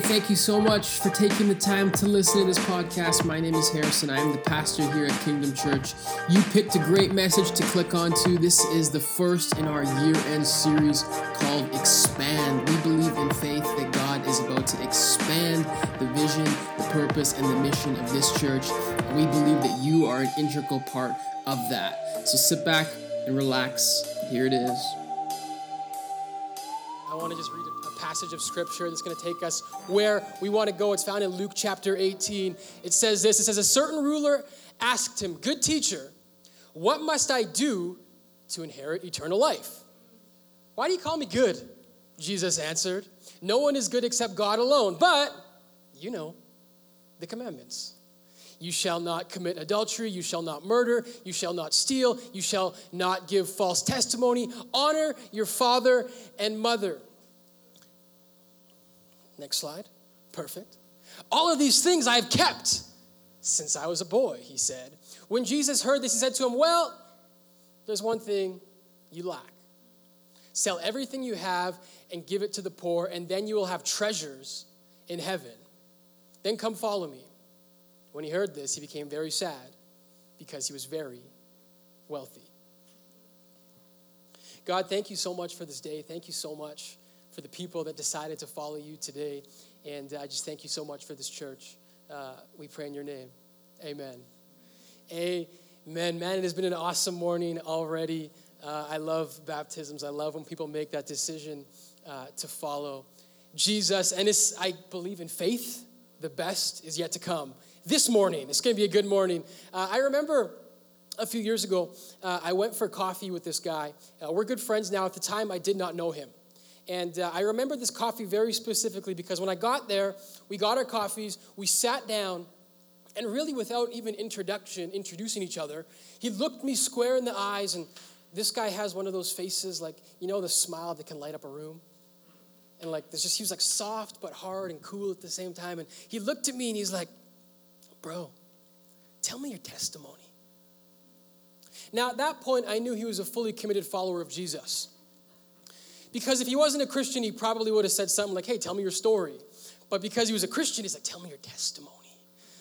Thank you so much for taking the time to listen to this podcast. My name is Harrison. I am the pastor here at Kingdom Church. You picked a great message to click onto. This is the first in our year end series called Expand. We believe in faith that God is about to expand the vision, the purpose, and the mission of this church. And we believe that you are an integral part of that. So sit back and relax. Here it is. Passage of scripture that's going to take us where we want to go. It's found in Luke chapter 18. It says this It says, A certain ruler asked him, Good teacher, what must I do to inherit eternal life? Why do you call me good? Jesus answered, No one is good except God alone, but you know the commandments. You shall not commit adultery. You shall not murder. You shall not steal. You shall not give false testimony. Honor your father and mother. Next slide. Perfect. All of these things I have kept since I was a boy, he said. When Jesus heard this, he said to him, Well, there's one thing you lack. Sell everything you have and give it to the poor, and then you will have treasures in heaven. Then come follow me. When he heard this, he became very sad because he was very wealthy. God, thank you so much for this day. Thank you so much for the people that decided to follow you today. And uh, I just thank you so much for this church. Uh, we pray in your name. Amen. Amen. Man, it has been an awesome morning already. Uh, I love baptisms. I love when people make that decision uh, to follow Jesus. And it's, I believe in faith. The best is yet to come. This morning, it's going to be a good morning. Uh, I remember a few years ago, uh, I went for coffee with this guy. we're good friends now. At the time, I did not know him. And uh, I remember this coffee very specifically because when I got there, we got our coffees, we sat down, and really without even introduction, introducing each other, he looked me square in the eyes. And this guy has one of those faces, like, you know, the smile that can light up a room? And like, there's just, he was like soft but hard and cool at the same time. And he looked at me and he's like, Bro, tell me your testimony. Now, at that point, I knew he was a fully committed follower of Jesus. Because if he wasn't a Christian, he probably would have said something like, hey, tell me your story. But because he was a Christian, he's like, tell me your testimony.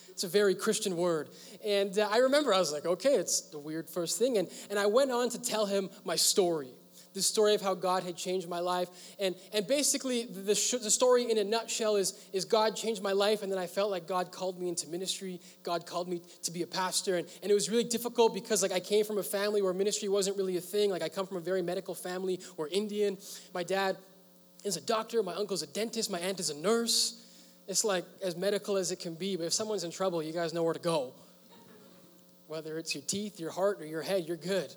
It's a very Christian word. And uh, I remember I was like, okay, it's the weird first thing. And, and I went on to tell him my story the story of how God had changed my life. And, and basically, the, sh- the story in a nutshell is, is God changed my life, and then I felt like God called me into ministry. God called me to be a pastor. And, and it was really difficult because like I came from a family where ministry wasn't really a thing. Like I come from a very medical family. We're Indian. My dad is a doctor. My uncle's a dentist. My aunt is a nurse. It's like as medical as it can be. But if someone's in trouble, you guys know where to go. Whether it's your teeth, your heart, or your head, you're good.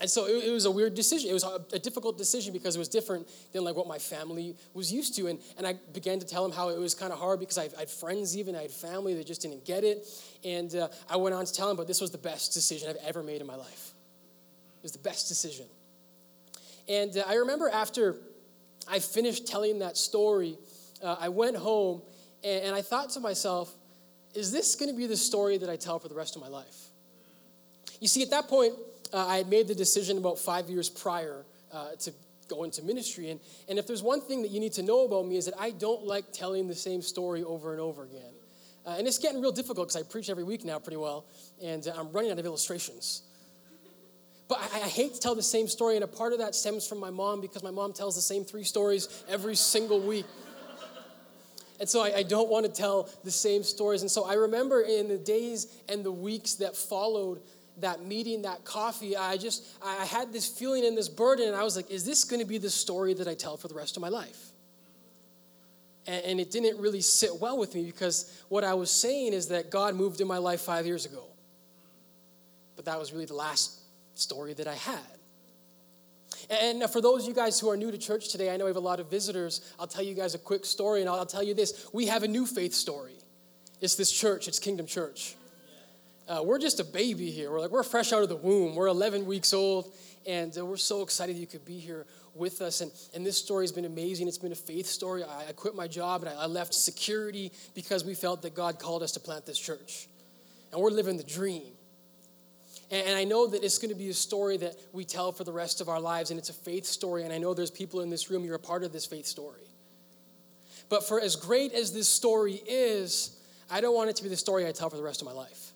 And so it, it, was a weird decision. It was a, a, difficult decision because it was different than like what my family was used to. And, and I began to tell him how it was kind of hard because I, I, had friends even, I had family that just didn't get it. And uh, I went on to tell him, but this was the best decision I've ever made in my life. It was the best decision. And uh, I remember after I finished telling that story, uh, I went home and, and I thought to myself, is this going to be the story that I tell for the rest of my life? You see, at that point, uh, I had made the decision about five years prior uh, to go into ministry. And, and if there's one thing that you need to know about me is that I don't like telling the same story over and over again. Uh, and it's getting real difficult because I preach every week now pretty well, and uh, I'm running out of illustrations. But I, I, hate to tell the same story, and a part of that stems from my mom because my mom tells the same three stories every single week. And so I, I don't want to tell the same stories. And so I remember in the days and the weeks that followed that meeting, that coffee, I just, I had this feeling and this burden, and I was like, is this going to be the story that I tell for the rest of my life? And, and it didn't really sit well with me because what I was saying is that God moved in my life five years ago. But that was really the last story that I had. And for those of you guys who are new to church today, I know we have a lot of visitors. I'll tell you guys a quick story, and I'll tell you this. We have a new faith story. It's this church, it's Kingdom Church. Uh, we're just a baby here. We're like, we're fresh out of the womb. We're 11 weeks old, and uh, we're so excited you could be here with us. And, and this story has been amazing. It's been a faith story. I, I quit my job and I, I left security because we felt that God called us to plant this church. And we're living the dream. And, and I know that it's going to be a story that we tell for the rest of our lives, and it's a faith story. And I know there's people in this room, you're a part of this faith story. But for as great as this story is, I don't want it to be the story I tell for the rest of my life.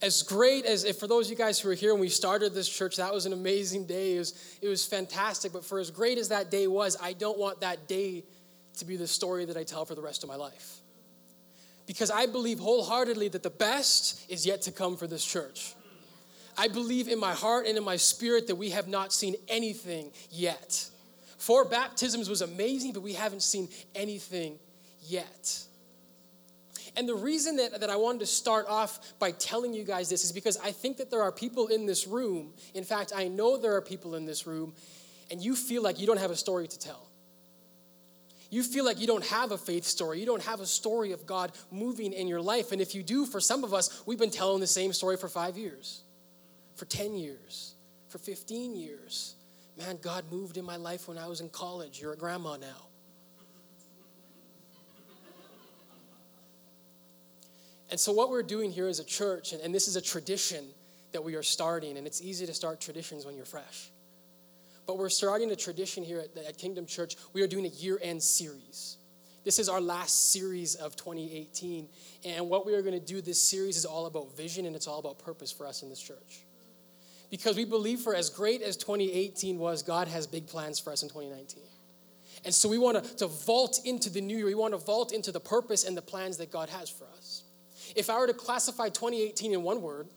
As great as, if for those of you guys who were here when we started this church, that was an amazing day. It was, it was fantastic. But for as great as that day was, I don't want that day to be the story that I tell for the rest of my life. Because I believe wholeheartedly that the best is yet to come for this church. I believe in my heart and in my spirit that we have not seen anything yet. Four baptisms was amazing, but we haven't seen anything yet. And the reason that, that I wanted to start off by telling you guys this is because I think that there are people in this room. In fact, I know there are people in this room, and you feel like you don't have a story to tell. You feel like you don't have a faith story. You don't have a story of God moving in your life. And if you do, for some of us, we've been telling the same story for five years, for 10 years, for 15 years. Man, God moved in my life when I was in college. You're a grandma now. And so, what we're doing here as a church, and, and this is a tradition that we are starting, and it's easy to start traditions when you're fresh. But we're starting a tradition here at, at Kingdom Church. We are doing a year end series. This is our last series of 2018. And what we are going to do this series is all about vision and it's all about purpose for us in this church. Because we believe for as great as 2018 was, God has big plans for us in 2019. And so we want to, to vault into the new year. We want to vault into the purpose and the plans that God has for us. If I were to classify 2018 in one word,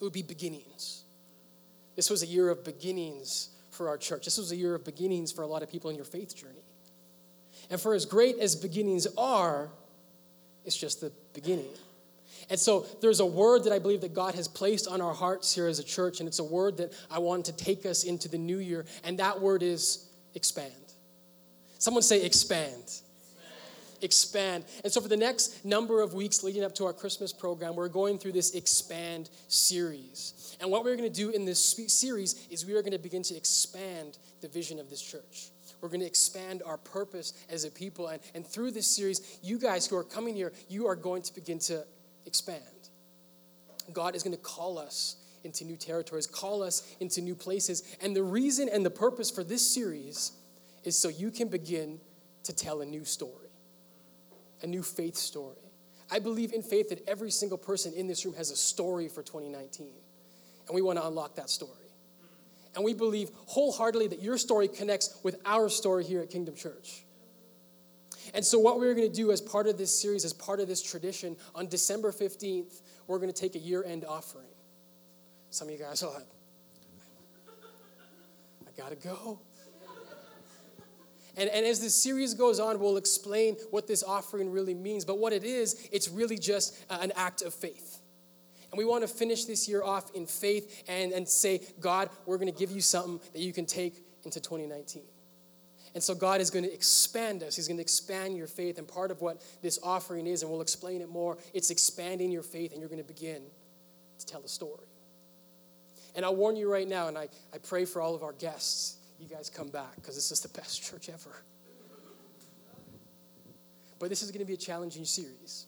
it would be beginnings. This was a year of beginnings for our church. This was a year of beginnings for a lot of people in your faith journey. And for as great as beginnings are, it's just the beginning. And so there's a word that I believe that God has placed on our hearts here as a church, and it's a word that I want to take us into the new year, and that word is expand. Someone say expand expand. And so, for the next number of weeks leading up to our Christmas program, we're going through this expand series. And what we're going to do in this series is we are going to begin to expand the vision of this church. We're going to expand our purpose as a people. And, and through this series, you guys who are coming here, you are going to begin to expand. God is going to call us into new territories, call us into new places. And the reason and the purpose for this series is so you can begin to tell a new story a new faith story. I believe in faith that every single person in this room has a story for 2019, and we want to unlock that story. And we believe wholeheartedly that your story connects with our story here at Kingdom Church. And so, what we're going to do as part of this series, as part of this tradition, on December 15th, we're going to take a year end offering. Some of you guys are like, I got to go. And, and as this series goes on, we'll explain what this offering really means. But what it is, it's really just uh, an act of faith. And we want to finish this year off in faith and, and say, God, we're going to give you something that you can take into 2019. And so God is going to expand us. He's going to expand your faith. And part of what this offering is, and we'll explain it more, it's expanding your faith, and you're going to begin to tell a story. And I'll warn you right now, and I, I pray for all of our guests you guys come back because this is the best church ever. But this is going to be a challenging series.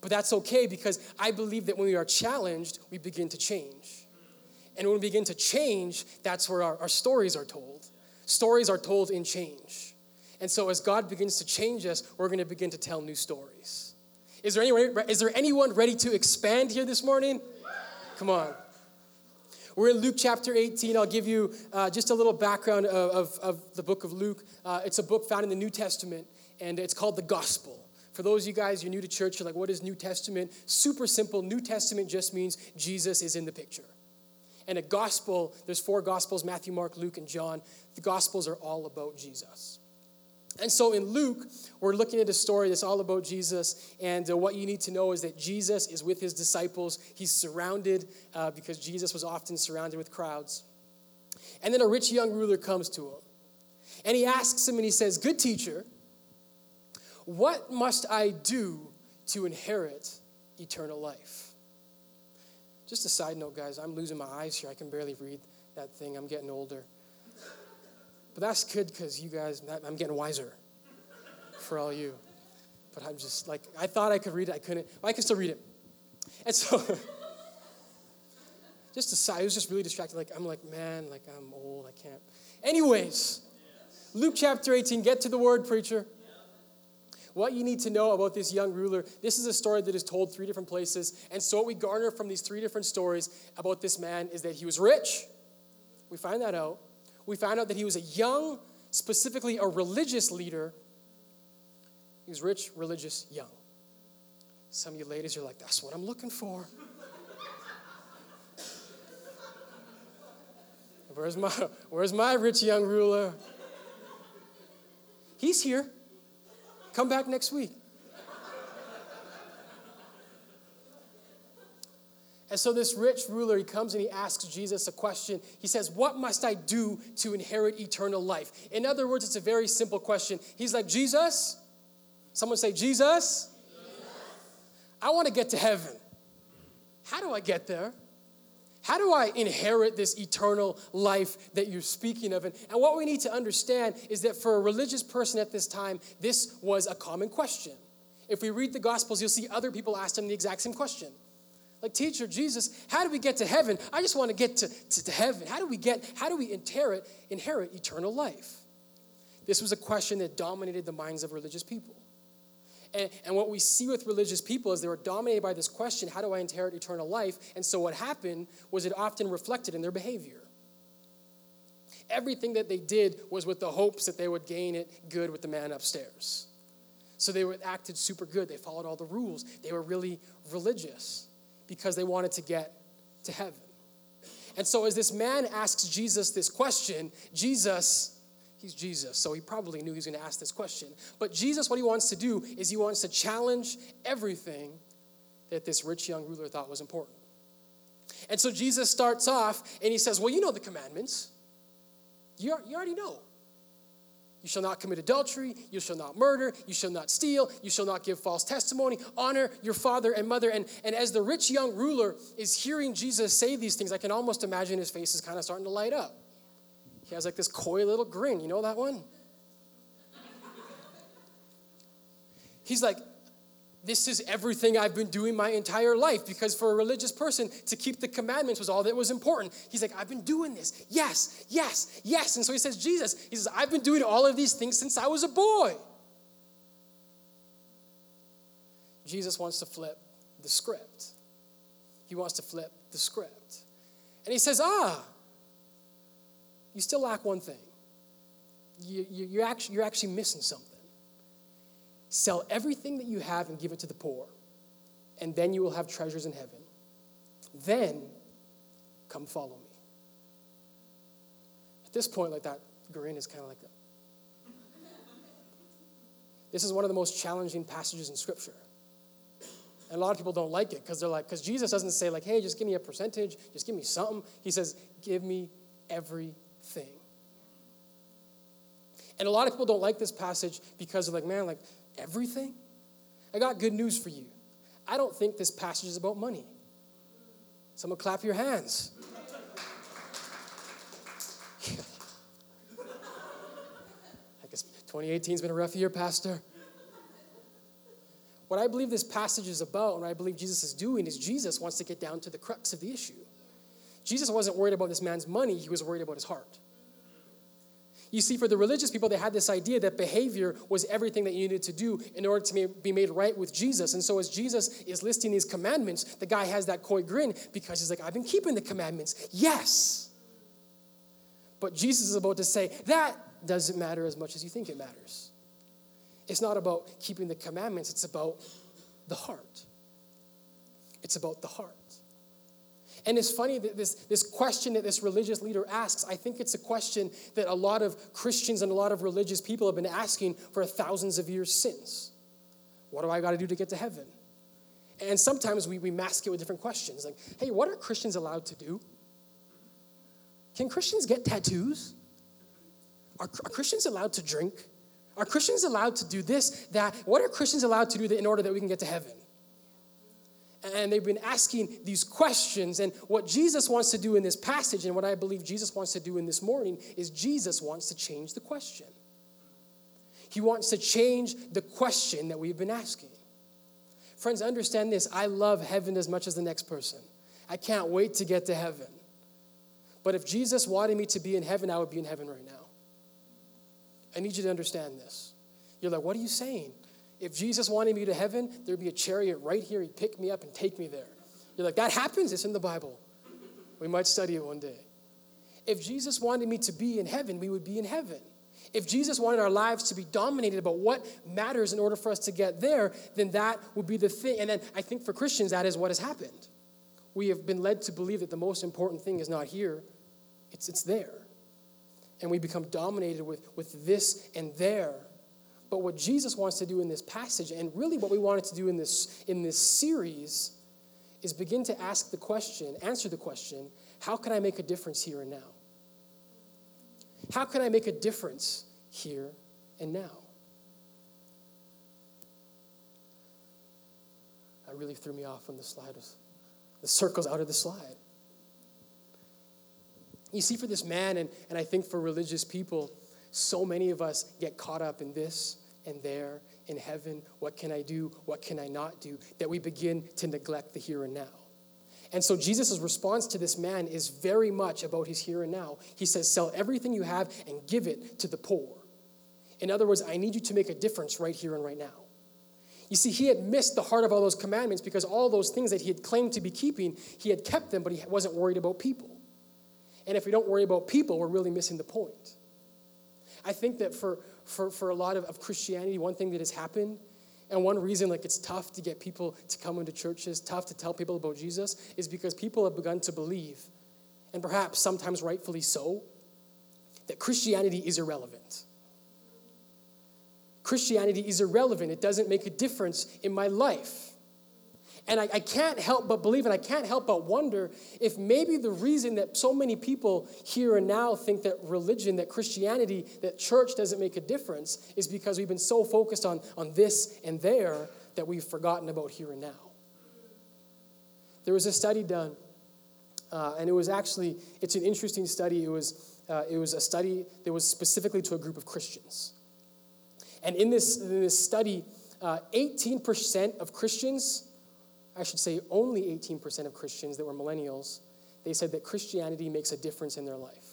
But that's okay because I believe that when we are challenged, we begin to change. And when we begin to change, that's where our, our stories are told. Stories are told in change. And so as God begins to change us, we're going to begin to tell new stories. Is there anyone, is there anyone ready to expand here this morning? Come on. We're in Luke chapter 18. I'll give you uh, just a little background of, of, of the book of Luke. Uh, it's a book found in the New Testament, and it's called the Gospel. For those of you guys, you're new to church, you're like, what is New Testament? Super simple. New Testament just means Jesus is in the picture. And a gospel, there's four gospels Matthew, Mark, Luke, and John. The gospels are all about Jesus. And so in Luke, we're looking at a story that's all about Jesus. And uh, what you need to know is that Jesus is with his disciples. He's surrounded uh, because Jesus was often surrounded with crowds. And then a rich young ruler comes to him. And he asks him and he says, Good teacher, what must I do to inherit eternal life? Just a side note, guys, I'm losing my eyes here. I can barely read that thing. I'm getting older. But that's good because you guys, I'm getting wiser for all you. But I'm just like, I thought I could read it, I couldn't. Well, I can still read it. And so, just a side, it was just really distracting. Like, I'm like, man, like, I'm old, I can't. Anyways, Luke chapter 18. Get to the word, preacher. What you need to know about this young ruler, this is a story that is told three different places. And so, what we garner from these three different stories about this man is that he was rich. We find that out. We find out that he was a young, specifically a religious leader. He was rich, religious, young. Some of you ladies are like, that's what I'm looking for. Where's my, where's my rich young ruler? He's here. Come back next week. And so this rich ruler, he comes and he asks Jesus a question. He says, What must I do to inherit eternal life? In other words, it's a very simple question. He's like, Jesus, someone say, Jesus, Jesus. I want to get to heaven. How do I get there? How do I inherit this eternal life that you're speaking of? And, and what we need to understand is that for a religious person at this time, this was a common question. If we read the Gospels, you'll see other people ask him the exact same question. Like, teacher, Jesus, how do we get to heaven? I just want to get to, to, to heaven. How do we get, how do we inherit, inherit eternal life? This was a question that dominated the minds of religious people. And, and what we see with religious people is they were dominated by this question how do I inherit eternal life? And so what happened was it often reflected in their behavior. Everything that they did was with the hopes that they would gain it good with the man upstairs. So they were, acted super good. They followed all the rules. They were really religious because they wanted to get to heaven. And so, as this man asks Jesus this question, Jesus He's Jesus, so he probably knew he was going to ask this question. But Jesus, what he wants to do is he wants to challenge everything that this rich young ruler thought was important. And so Jesus starts off and he says, Well, you know the commandments. You, you already know. You shall not commit adultery. You shall not murder. You shall not steal. You shall not give false testimony. Honor your father and mother. And, and as the rich young ruler is hearing Jesus say these things, I can almost imagine his face is kind of starting to light up. He has like this coy little grin. You know that one? He's like, this is everything I've been doing my entire life because for a religious person, to keep the commandments was all that was important. He's like, I've been doing this. Yes, yes, yes. And so he says, Jesus, he says, I've been doing all of these things since I was a boy. Jesus wants to flip the script. He wants to flip the script. And he says, Ah, you still lack one thing. You, you, you're, actually, you're actually missing something. Sell everything that you have and give it to the poor, and then you will have treasures in heaven. Then come follow me. At this point, like that grin is kind of like. This is one of the most challenging passages in Scripture. And a lot of people don't like it because they're like, because Jesus doesn't say, like, hey, just give me a percentage, just give me something. He says, give me everything. And a lot of people don't like this passage because they're like, man, like everything? I got good news for you. I don't think this passage is about money. Someone clap your hands. I guess 2018's been a rough year, Pastor. What I believe this passage is about, and what I believe Jesus is doing, is Jesus wants to get down to the crux of the issue. Jesus wasn't worried about this man's money, he was worried about his heart. You see, for the religious people, they had this idea that behavior was everything that you needed to do in order to be made right with Jesus. And so, as Jesus is listing these commandments, the guy has that coy grin because he's like, I've been keeping the commandments. Yes. But Jesus is about to say, that doesn't matter as much as you think it matters. It's not about keeping the commandments, it's about the heart. It's about the heart. And it's funny that this, this question that this religious leader asks, I think it's a question that a lot of Christians and a lot of religious people have been asking for thousands of years since. What do I got to do to get to heaven? And sometimes we, we mask it with different questions like, hey, what are Christians allowed to do? Can Christians get tattoos? Are, are Christians allowed to drink? Are Christians allowed to do this, that? What are Christians allowed to do in order that we can get to heaven? And they've been asking these questions. And what Jesus wants to do in this passage, and what I believe Jesus wants to do in this morning, is Jesus wants to change the question. He wants to change the question that we've been asking. Friends, understand this. I love heaven as much as the next person. I can't wait to get to heaven. But if Jesus wanted me to be in heaven, I would be in heaven right now. I need you to understand this. You're like, what are you saying? If Jesus wanted me to heaven, there'd be a chariot right here. He'd pick me up and take me there. You're like, that happens. It's in the Bible. We might study it one day. If Jesus wanted me to be in heaven, we would be in heaven. If Jesus wanted our lives to be dominated about what matters in order for us to get there, then that would be the thing. And then I think for Christians, that is what has happened. We have been led to believe that the most important thing is not here, it's, it's there. And we become dominated with, with this and there. But what Jesus wants to do in this passage, and really what we wanted to do in this, in this series, is begin to ask the question, answer the question, how can I make a difference here and now? How can I make a difference here and now? That really threw me off on the slide. The circles out of the slide. You see, for this man, and, and I think for religious people, so many of us get caught up in this and there in heaven. What can I do? What can I not do? That we begin to neglect the here and now. And so Jesus' response to this man is very much about his here and now. He says, Sell everything you have and give it to the poor. In other words, I need you to make a difference right here and right now. You see, he had missed the heart of all those commandments because all those things that he had claimed to be keeping, he had kept them, but he wasn't worried about people. And if we don't worry about people, we're really missing the point. I think that for, for, for a lot of, of Christianity, one thing that has happened and one reason like it's tough to get people to come into churches, tough to tell people about Jesus, is because people have begun to believe, and perhaps sometimes rightfully so, that Christianity is irrelevant. Christianity is irrelevant. It doesn't make a difference in my life. And I, I, can't help but believe, and I can't help but wonder if maybe the reason that so many people here and now think that religion, that Christianity, that church doesn't make a difference is because we've been so focused on, on this and there that we've forgotten about here and now. There was a study done, uh, and it was actually, it's an interesting study. It was, uh, it was a study that was specifically to a group of Christians. And in this, in this study, uh, 18% of Christians I should say only 18% of Christians that were millennials, they said that Christianity makes a difference in their life.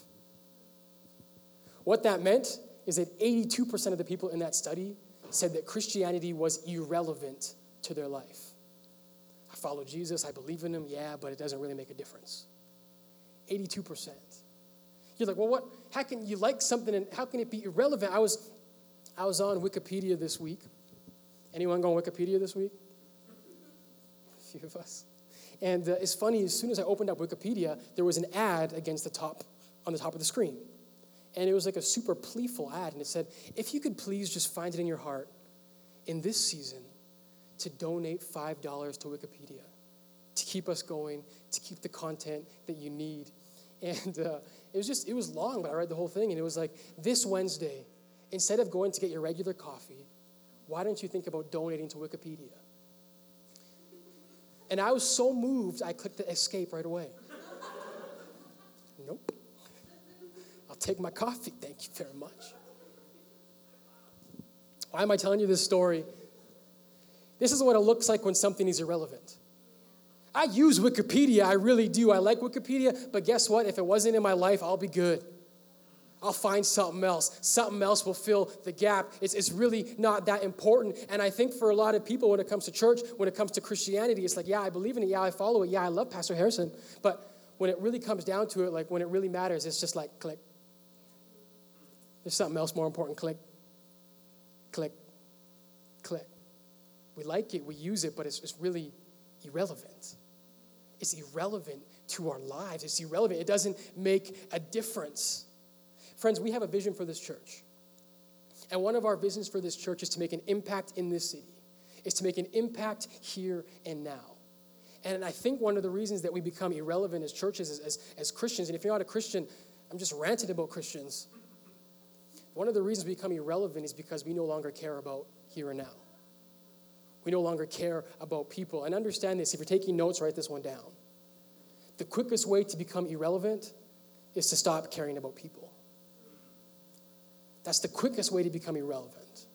What that meant is that 82% of the people in that study said that Christianity was irrelevant to their life. I follow Jesus, I believe in him, yeah, but it doesn't really make a difference. 82%. You're like, well, what? How can you like something and how can it be irrelevant? I was, I was on Wikipedia this week. Anyone go on Wikipedia this week? Few of us. And uh, it's funny, as soon as I opened up Wikipedia, there was an ad against the top, on the top of the screen. And it was like a super pleaful ad. And it said, if you could please just find it in your heart in this season to donate $5 to Wikipedia to keep us going, to keep the content that you need. And uh, it was just, it was long, but I read the whole thing. And it was like, this Wednesday, instead of going to get your regular coffee, why don't you think about donating to Wikipedia? And I was so moved, I clicked the escape right away. nope. I'll take my coffee. Thank you very much. Why am I telling you this story? This is what it looks like when something is irrelevant. I use Wikipedia, I really do. I like Wikipedia, but guess what? If it wasn't in my life, I'll be good. I'll find something else. Something else will fill the gap. It's, it's really not that important. And I think for a lot of people, when it comes to church, when it comes to Christianity, it's like, yeah, I believe in it. Yeah, I follow it. Yeah, I love Pastor Harrison. But when it really comes down to it, like when it really matters, it's just like click. There's something else more important. Click, click, click. We like it, we use it, but it's, it's really irrelevant. It's irrelevant to our lives. It's irrelevant. It doesn't make a difference. Friends, we have a vision for this church. And one of our visions for this church is to make an impact in this city, is to make an impact here and now. And I think one of the reasons that we become irrelevant as churches, as, as, Christians, and if you're not a Christian, I'm just ranting about Christians. One of the reasons we become irrelevant is because we no longer care about here and now. We no longer care about people. And understand this if you're taking notes, write this one down. The quickest way to become irrelevant is to stop caring about people. That's the quickest way to become irrelevant.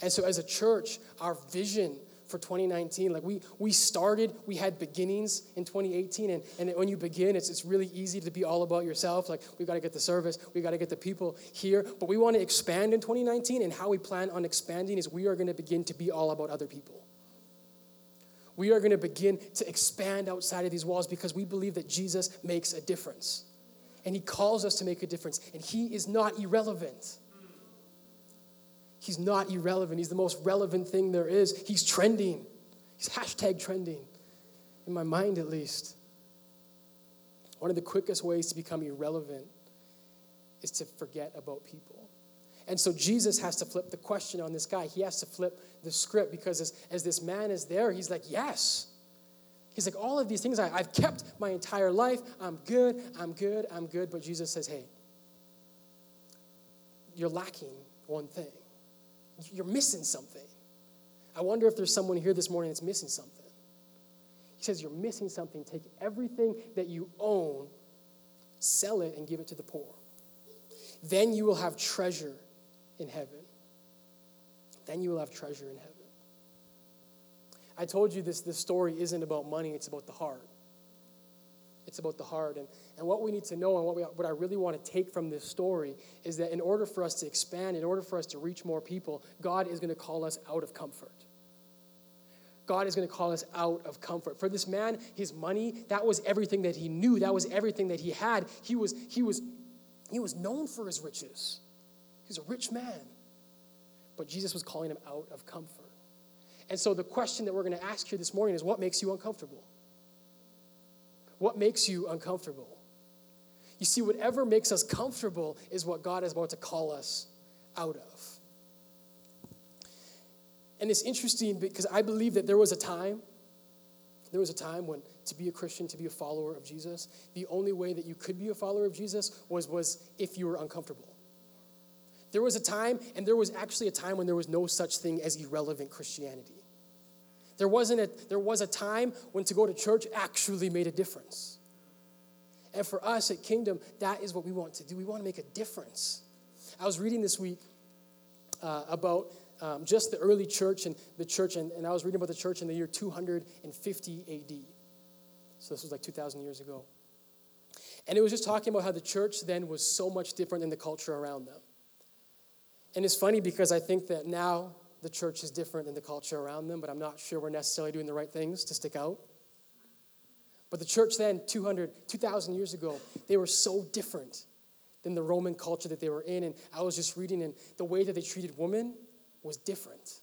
And so, as a church, our vision for for 2019. Like we we started, we had beginnings in 2018, and, and when you begin, it's it's really easy to be all about yourself. Like we've got to get the service, we've got to get the people here. But we want to expand in 2019, and how we plan on expanding is we are going to begin to be all about other people. We are going to begin to expand outside of these walls because we believe that Jesus makes a difference. And he calls us to make a difference. And he is not irrelevant. He's not irrelevant. He's the most relevant thing there is. He's trending. He's hashtag trending, in my mind at least. One of the quickest ways to become irrelevant is to forget about people. And so Jesus has to flip the question on this guy. He has to flip the script because as, as this man is there, he's like, Yes. He's like, All of these things I, I've kept my entire life. I'm good, I'm good, I'm good. But Jesus says, Hey, you're lacking one thing. You're missing something. I wonder if there's someone here this morning that's missing something. He says, You're missing something. Take everything that you own, sell it, and give it to the poor. Then you will have treasure in heaven. Then you will have treasure in heaven. I told you this, this story isn't about money, it's about the heart. It's about the heart. And, and what we need to know and what, we, what I really want to take from this story is that in order for us to expand, in order for us to reach more people, God is going to call us out of comfort. God is going to call us out of comfort. For this man, his money, that was everything that he knew. That was everything that he had. He was, he was, he was known for his riches. He's a rich man. But Jesus was calling him out of comfort. And so the question that we're going to ask here this morning is what makes you uncomfortable? What makes you uncomfortable? You see, whatever makes us comfortable is what God is about to call us out of. And it's interesting because I believe that there was a time, there was a time when to be a Christian, to be a follower of Jesus, the only way that you could be a follower of Jesus was, was if you were uncomfortable. There was a time, and there was actually a time when there was no such thing as irrelevant Christianity. There, wasn't a, there was a time when to go to church actually made a difference. And for us at Kingdom, that is what we want to do. We want to make a difference. I was reading this week uh, about um, just the early church and the church, and, and I was reading about the church in the year 250 AD. So this was like 2,000 years ago. And it was just talking about how the church then was so much different than the culture around them. And it's funny because I think that now the church is different than the culture around them, but I'm not sure we're necessarily doing the right things to stick out. But the church then, 200, 2,000 years ago, they were so different than the Roman culture that they were in. And I was just reading, and the way that they treated women was different.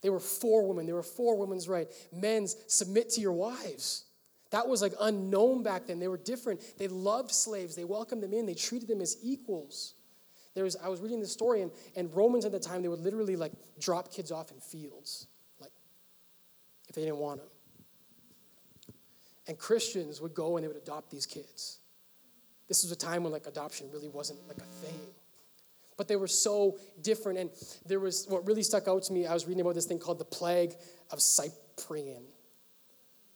They were for women, they were for women's right. Men's, submit to your wives. That was like unknown back then. They were different. They loved slaves, they welcomed them in, they treated them as equals. There was, I was reading this story, and, and Romans at the time, they would literally like drop kids off in fields, like if they didn't want them. And Christians would go and they would adopt these kids. This was a time when like adoption really wasn't like a thing. But they were so different. And there was what really stuck out to me, I was reading about this thing called the plague of Cyprian.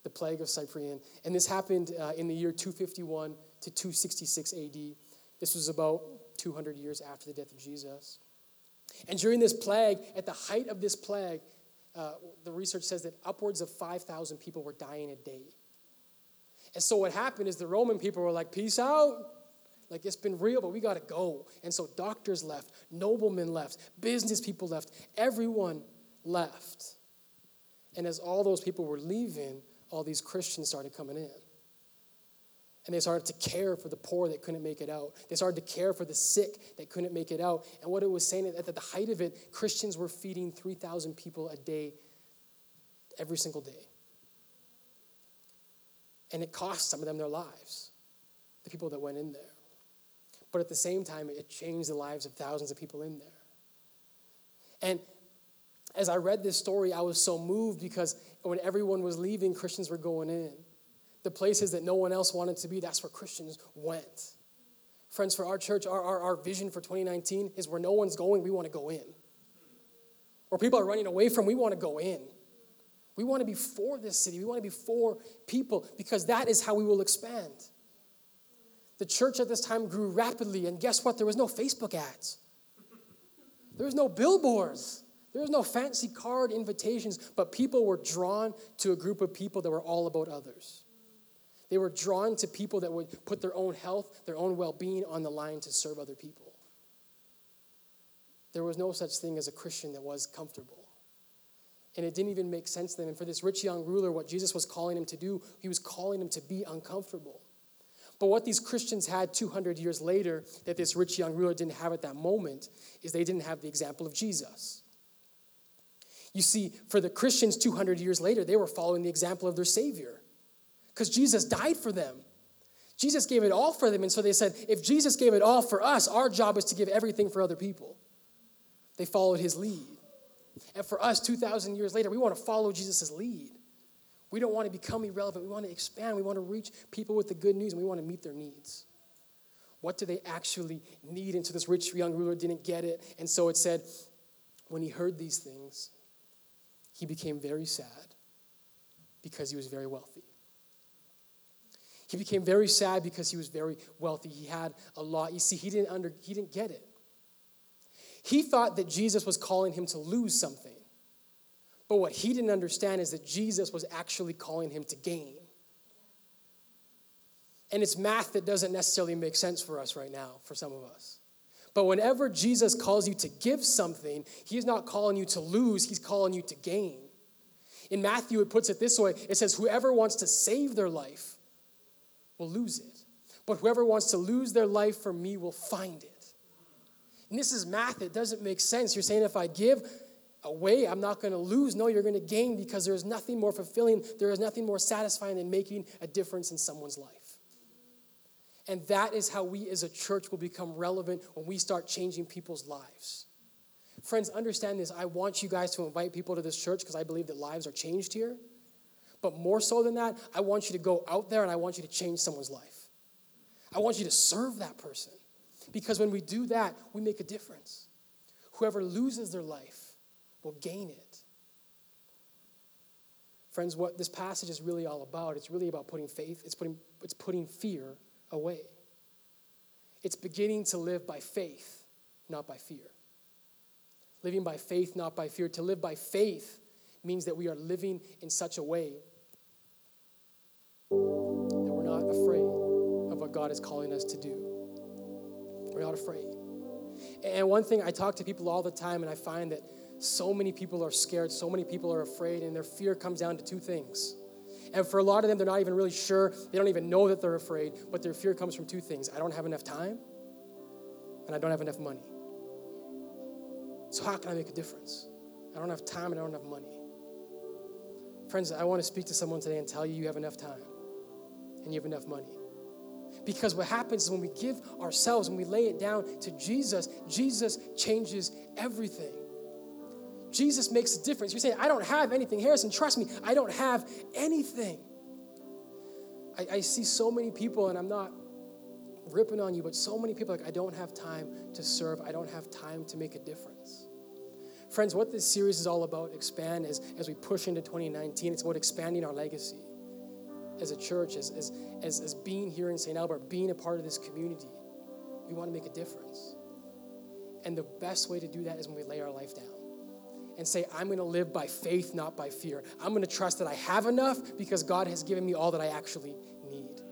The plague of Cyprian. And this happened uh, in the year 251 to 266 AD. This was about 200 years after the death of Jesus. And during this plague, at the height of this plague, uh, the research says that upwards of 5,000 people were dying a day. And so what happened is the Roman people were like, peace out. Like it's been real, but we got to go. And so doctors left, noblemen left, business people left, everyone left. And as all those people were leaving, all these Christians started coming in. And they started to care for the poor that couldn't make it out. They started to care for the sick that couldn't make it out. And what it was saying at the height of it, Christians were feeding 3,000 people a day, every single day. And it cost some of them their lives, the people that went in there. But at the same time, it changed the lives of thousands of people in there. And as I read this story, I was so moved because when everyone was leaving, Christians were going in the places that no one else wanted to be, that's where Christians went. Friends, for our church, our, our, our vision for 2019 is where no one's going, we want to go in. Where people are running away from, we want to go in. We want to be for this city. We want to be for people because that is how we will expand. The church at this time grew rapidly, and guess what? There was no Facebook ads, there was no billboards. There was no fancy card invitations, but people were drawn to a group of people that were all about others. They were drawn to people that would put their own health, their own well being on the line to serve other people. There was no such thing as a Christian that was comfortable. And it didn't even make sense to them. And for this rich young ruler, what Jesus was calling him to do, he was calling him to be uncomfortable. But what these Christians had 200 years later that this rich young ruler didn't have at that moment is they didn't have the example of Jesus. You see, for the Christians 200 years later, they were following the example of their Savior because Jesus died for them. Jesus gave it all for them. And so they said, if Jesus gave it all for us, our job is to give everything for other people. They followed his lead. And for us, 2,000 years later, we want to follow Jesus' lead. We don't want to become irrelevant. We want to expand. We want to reach people with the good news and we want to meet their needs. What do they actually need? And so this rich young ruler didn't get it. And so it said, when he heard these things, he became very sad because he was very wealthy. He became very sad because he was very wealthy. He had a lot. You see, he didn't, under, he didn't get it. He thought that Jesus was calling him to lose something. But what he didn't understand is that Jesus was actually calling him to gain. And it's math that doesn't necessarily make sense for us right now, for some of us. But whenever Jesus calls you to give something, he's not calling you to lose, he's calling you to gain. In Matthew, it puts it this way it says, Whoever wants to save their life will lose it. But whoever wants to lose their life for me will find it. And this is math, it doesn't make sense. You're saying if I give, away, I'm not going to lose. No, you're going to gain because there is nothing more fulfilling, there is nothing more satisfying than making a difference in someone's life. And that is how we as a church will become relevant when we start changing people's lives. Friends, understand this. I want you guys to invite people to this church because I believe that lives are changed here. But more so than that, I want you to go out there and I want you to change someone's life. I want you to serve that person. Because when we do that, we make a difference. Whoever loses their life will gain it. Friends, what this passage is really all about, it's really about putting faith, it's putting, it's putting fear away. It's beginning to live by faith, not by fear. Living by faith, not by fear. To live by faith means that we are living in such a way that we're not afraid of what God is calling us to do. We're not afraid. And one thing I talk to people all the time, and I find that so many people are scared, so many people are afraid, and their fear comes down to two things. And for a lot of them, they're not even really sure. They don't even know that they're afraid, but their fear comes from two things I don't have enough time, and I don't have enough money. So, how can I make a difference? I don't have time and I don't have money. Friends, I want to speak to someone today and tell you you have enough time and you have enough money. Because what happens is when we give ourselves, when we lay it down to Jesus, Jesus changes everything. Jesus makes a difference. You're saying, I don't have anything. Harrison, trust me, I don't have anything. I, I see so many people, and I'm not ripping on you, but so many people like, I don't have time to serve, I don't have time to make a difference. Friends, what this series is all about, expand, as, as we push into 2019, it's about expanding our legacy as a church, as, as, as, as being here in St. Albert, being a part of this community. We want to make a difference. And the best way to do that is when we lay our life down and say, I'm going to live by faith, not by fear. I'm going to trust that I have enough because God has given me all that I actually need.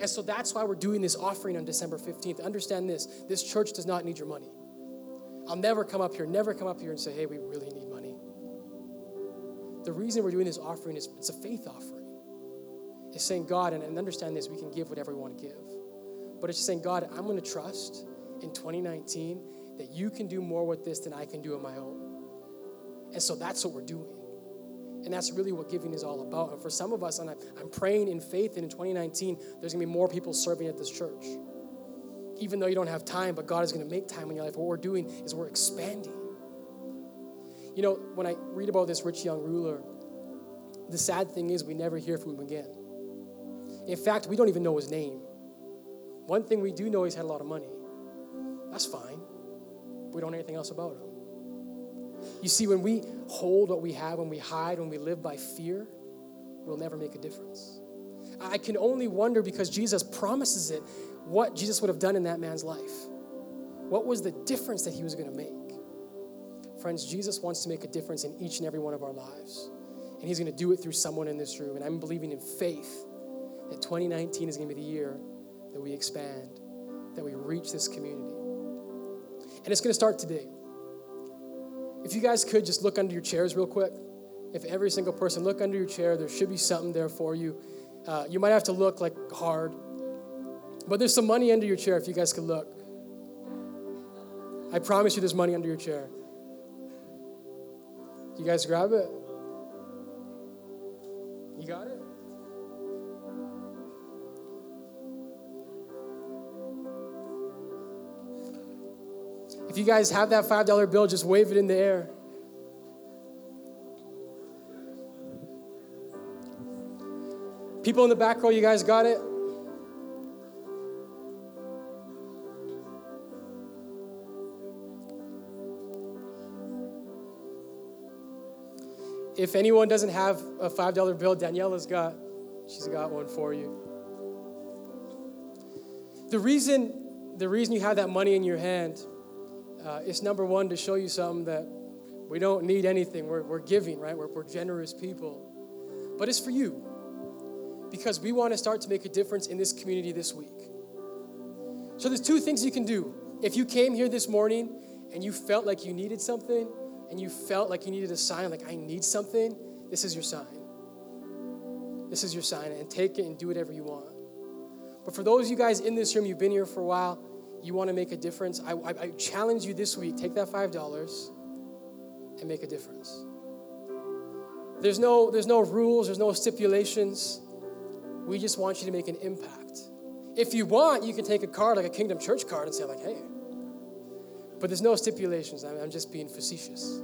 And so that's why we're doing this offering on December 15th. Understand this this church does not need your money. I'll never come up here, never come up here and say, hey, we really need money. The reason we're doing this offering is it's a faith offering. It's saying, God, and, and understand this, we can give whatever we want to give. But it's just saying, God, I'm going to trust in 2019 that you can do more with this than I can do on my own. And so that's what we're doing. And that's really what giving is all about. And for some of us, and I'm praying in faith that in 2019, there's gonna be more people serving at this church. Even though you don't have time, but God is gonna make time in your life. What we're doing is we're expanding. You know, when I read about this rich young ruler, the sad thing is we never hear from him again. In fact, we don't even know his name. One thing we do know, he's had a lot of money. That's fine. We don't know anything else about him. You see, when we hold what we have, when we hide, when we live by fear, we'll never make a difference. I can only wonder because Jesus promises it what Jesus would have done in that man's life. What was the difference that he was going to make? Friends, Jesus wants to make a difference in each and every one of our lives. And he's going to do it through someone in this room. And I'm believing in faith that 2019 is going to be the year that we expand, that we reach this community. And it's going to start today. If you guys could just look under your chairs real quick. If every single person look under your chair, there should be something there for you. Uh, you might have to look like hard, but there's some money under your chair if you guys could look. I promise you there's money under your chair. You guys grab it? You got it? If you guys have that $5 bill, just wave it in the air. People in the back row, you guys got it? If anyone doesn't have a $5 bill, Daniela's got, she's got one for you. The reason, the reason you have that money in your hand uh, is number one to show you something that we don't need anything. We're, we're giving, right? We're, we're generous people. But it's for you because we want to start to make a difference in this community this week. So there's two things you can do. If you came here this morning and you felt like you needed something, and you felt like you needed a sign, like I need something, this is your sign. This is your sign, and take it and do whatever you want. But for those of you guys in this room, you've been here for a while, you want to make a difference, I, I, I challenge you this week take that $5 and make a difference. There's no, there's no rules, there's no stipulations. We just want you to make an impact. If you want, you can take a card like a Kingdom Church card and say, like, hey, but there's no stipulations. I'm just being facetious.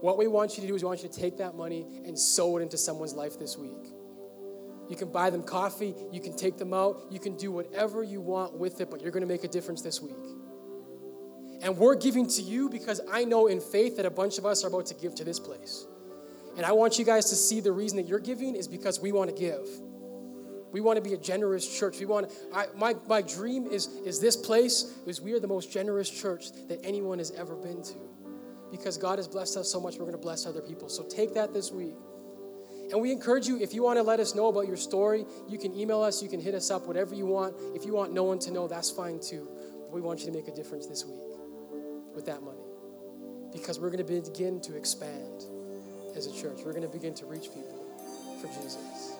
What we want you to do is we want you to take that money and sow it into someone's life this week. You can buy them coffee, you can take them out, you can do whatever you want with it, but you're going to make a difference this week. And we're giving to you because I know in faith that a bunch of us are about to give to this place. And I want you guys to see the reason that you're giving is because we want to give. We want to be a generous church. We want I, my, my dream is, is this place is we are the most generous church that anyone has ever been to. Because God has blessed us so much, we're going to bless other people. So take that this week. And we encourage you, if you want to let us know about your story, you can email us, you can hit us up, whatever you want. If you want no one to know, that's fine too. But we want you to make a difference this week with that money. Because we're going to begin to expand as a church. We're going to begin to reach people for Jesus.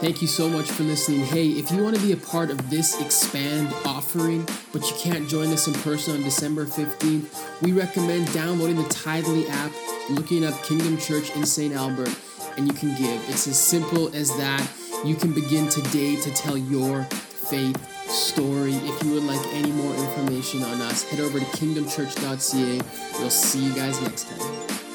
Thank you so much for listening. Hey, if you want to be a part of this expand offering, but you can't join us in person on December 15th, we recommend downloading the Tithely app, looking up Kingdom Church in St. Albert, and you can give. It's as simple as that. You can begin today to tell your faith story. If you would like any more information on us, head over to kingdomchurch.ca. We'll see you guys next time.